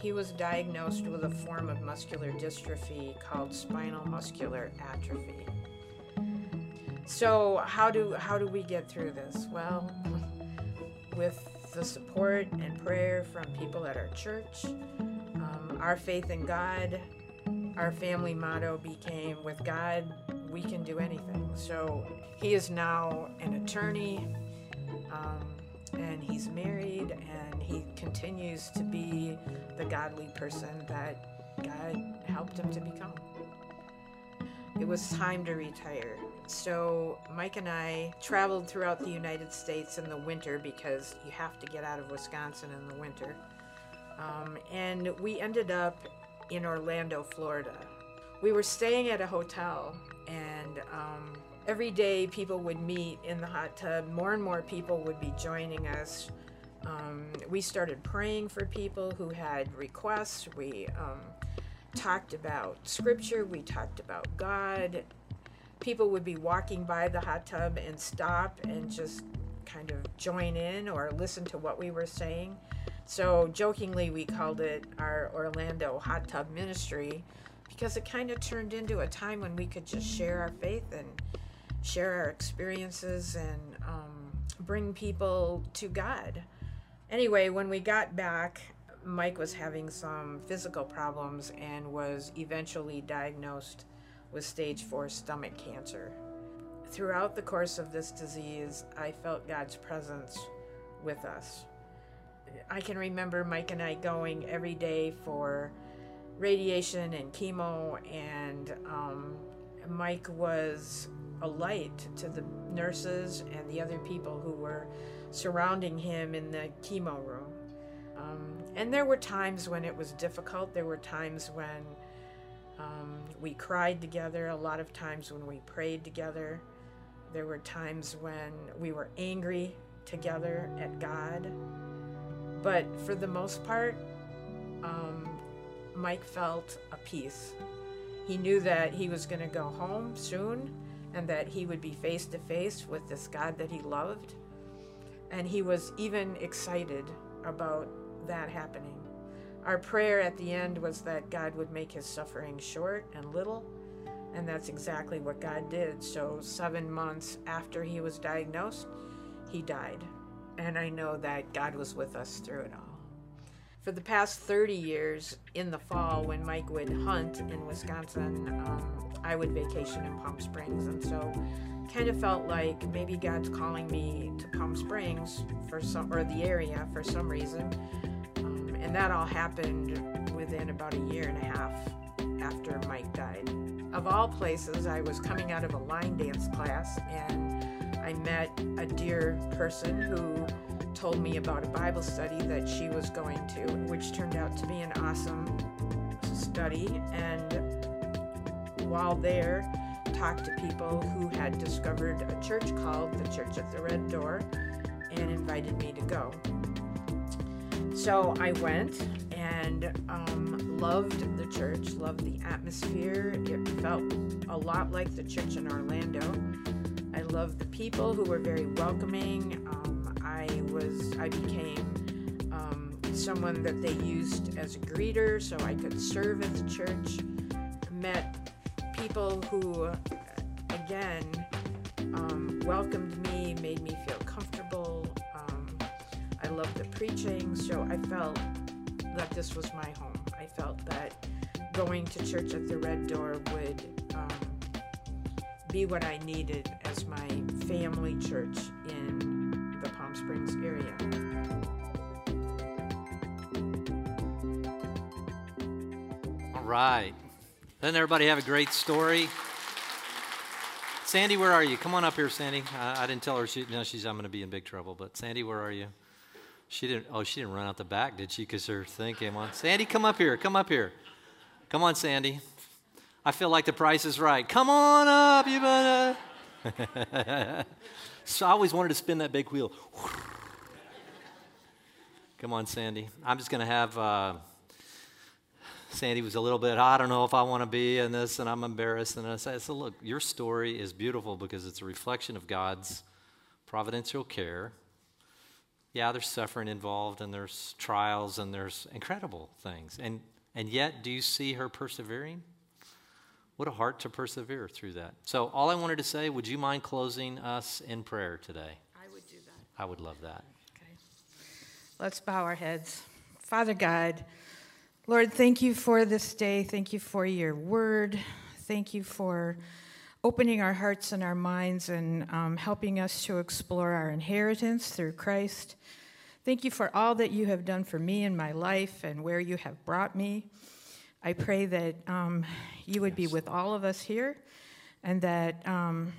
he was diagnosed with a form of muscular dystrophy called spinal muscular atrophy. So how do how do we get through this? Well, with the support and prayer from people at our church, um, our faith in God, our family motto became with God we can do anything. So he is now an attorney. Um, and he's married and he continues to be the godly person that God helped him to become. It was time to retire. So Mike and I traveled throughout the United States in the winter because you have to get out of Wisconsin in the winter. Um, and we ended up in Orlando, Florida. We were staying at a hotel and um, every day people would meet in the hot tub. More and more people would be joining us. Um, we started praying for people who had requests. We um, talked about scripture. We talked about God. People would be walking by the hot tub and stop and just kind of join in or listen to what we were saying. So, jokingly, we called it our Orlando Hot Tub Ministry because it kind of turned into a time when we could just share our faith and share our experiences and um, bring people to God. Anyway, when we got back, Mike was having some physical problems and was eventually diagnosed with stage four stomach cancer. Throughout the course of this disease, I felt God's presence with us. I can remember Mike and I going every day for radiation and chemo, and um, Mike was a light to the nurses and the other people who were surrounding him in the chemo room. Um, and there were times when it was difficult. There were times when um, we cried together, a lot of times when we prayed together. There were times when we were angry together at God. But for the most part, um, Mike felt a peace. He knew that he was going to go home soon and that he would be face to face with this God that he loved. And he was even excited about that happening. Our prayer at the end was that God would make his suffering short and little, and that's exactly what God did. So, seven months after he was diagnosed, he died. And I know that God was with us through it all. For the past 30 years, in the fall, when Mike would hunt in Wisconsin, um, I would vacation in Palm Springs. And so, kind of felt like maybe God's calling me to Palm Springs for some, or the area for some reason. Um, and that all happened within about a year and a half after Mike died. Of all places, I was coming out of a line dance class and I met a dear person who told me about a Bible study that she was going to, which turned out to be an awesome study. And while there, talked to people who had discovered a church called the Church at the Red Door and invited me to go. So I went and um, loved the church, loved the atmosphere. It felt a lot like the church in Orlando. I loved the people who were very welcoming. Um, I was, I became um, someone that they used as a greeter, so I could serve at the church. Met people who, again, um, welcomed me, made me feel comfortable. Um, I loved the preaching, so I felt that this was my home. I felt that going to church at the Red Door would um, be what I needed as my family church in Springs area. All right. Doesn't everybody have a great story? Sandy, where are you? Come on up here, Sandy. I, I didn't tell her she. No, she's. I'm going to be in big trouble. But Sandy, where are you? She didn't. Oh, she didn't run out the back, did she? Because her thing came on. Sandy, come up here. Come up here. Come on, Sandy. I feel like the price is right. Come on up, you better. so I always wanted to spin that big wheel. Come on, Sandy. I'm just going to have. Uh, Sandy was a little bit, I don't know if I want to be in this, and I'm embarrassed. And I said, so look, your story is beautiful because it's a reflection of God's providential care. Yeah, there's suffering involved, and there's trials, and there's incredible things. And, and yet, do you see her persevering? What a heart to persevere through that. So, all I wanted to say, would you mind closing us in prayer today? I would do that. I would love that. Okay. Let's bow our heads. Father God, Lord, thank you for this day. Thank you for your word. Thank you for opening our hearts and our minds and um, helping us to explore our inheritance through Christ. Thank you for all that you have done for me in my life and where you have brought me. I pray that um, you would be with all of us here and that um,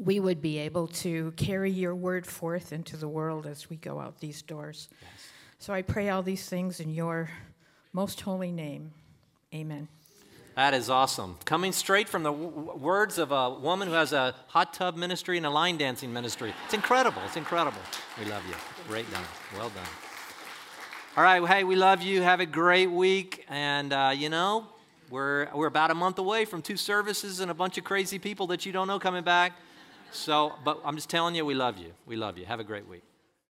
we would be able to carry your word forth into the world as we go out these doors. Yes. So I pray all these things in your most holy name. Amen. That is awesome. Coming straight from the w- words of a woman who has a hot tub ministry and a line dancing ministry. It's incredible. It's incredible. We love you. Great done. Well done. All right. Hey, we love you. Have a great week. And, uh, you know, we're, we're about a month away from two services and a bunch of crazy people that you don't know coming back. So, but I'm just telling you, we love you. We love you. Have a great week.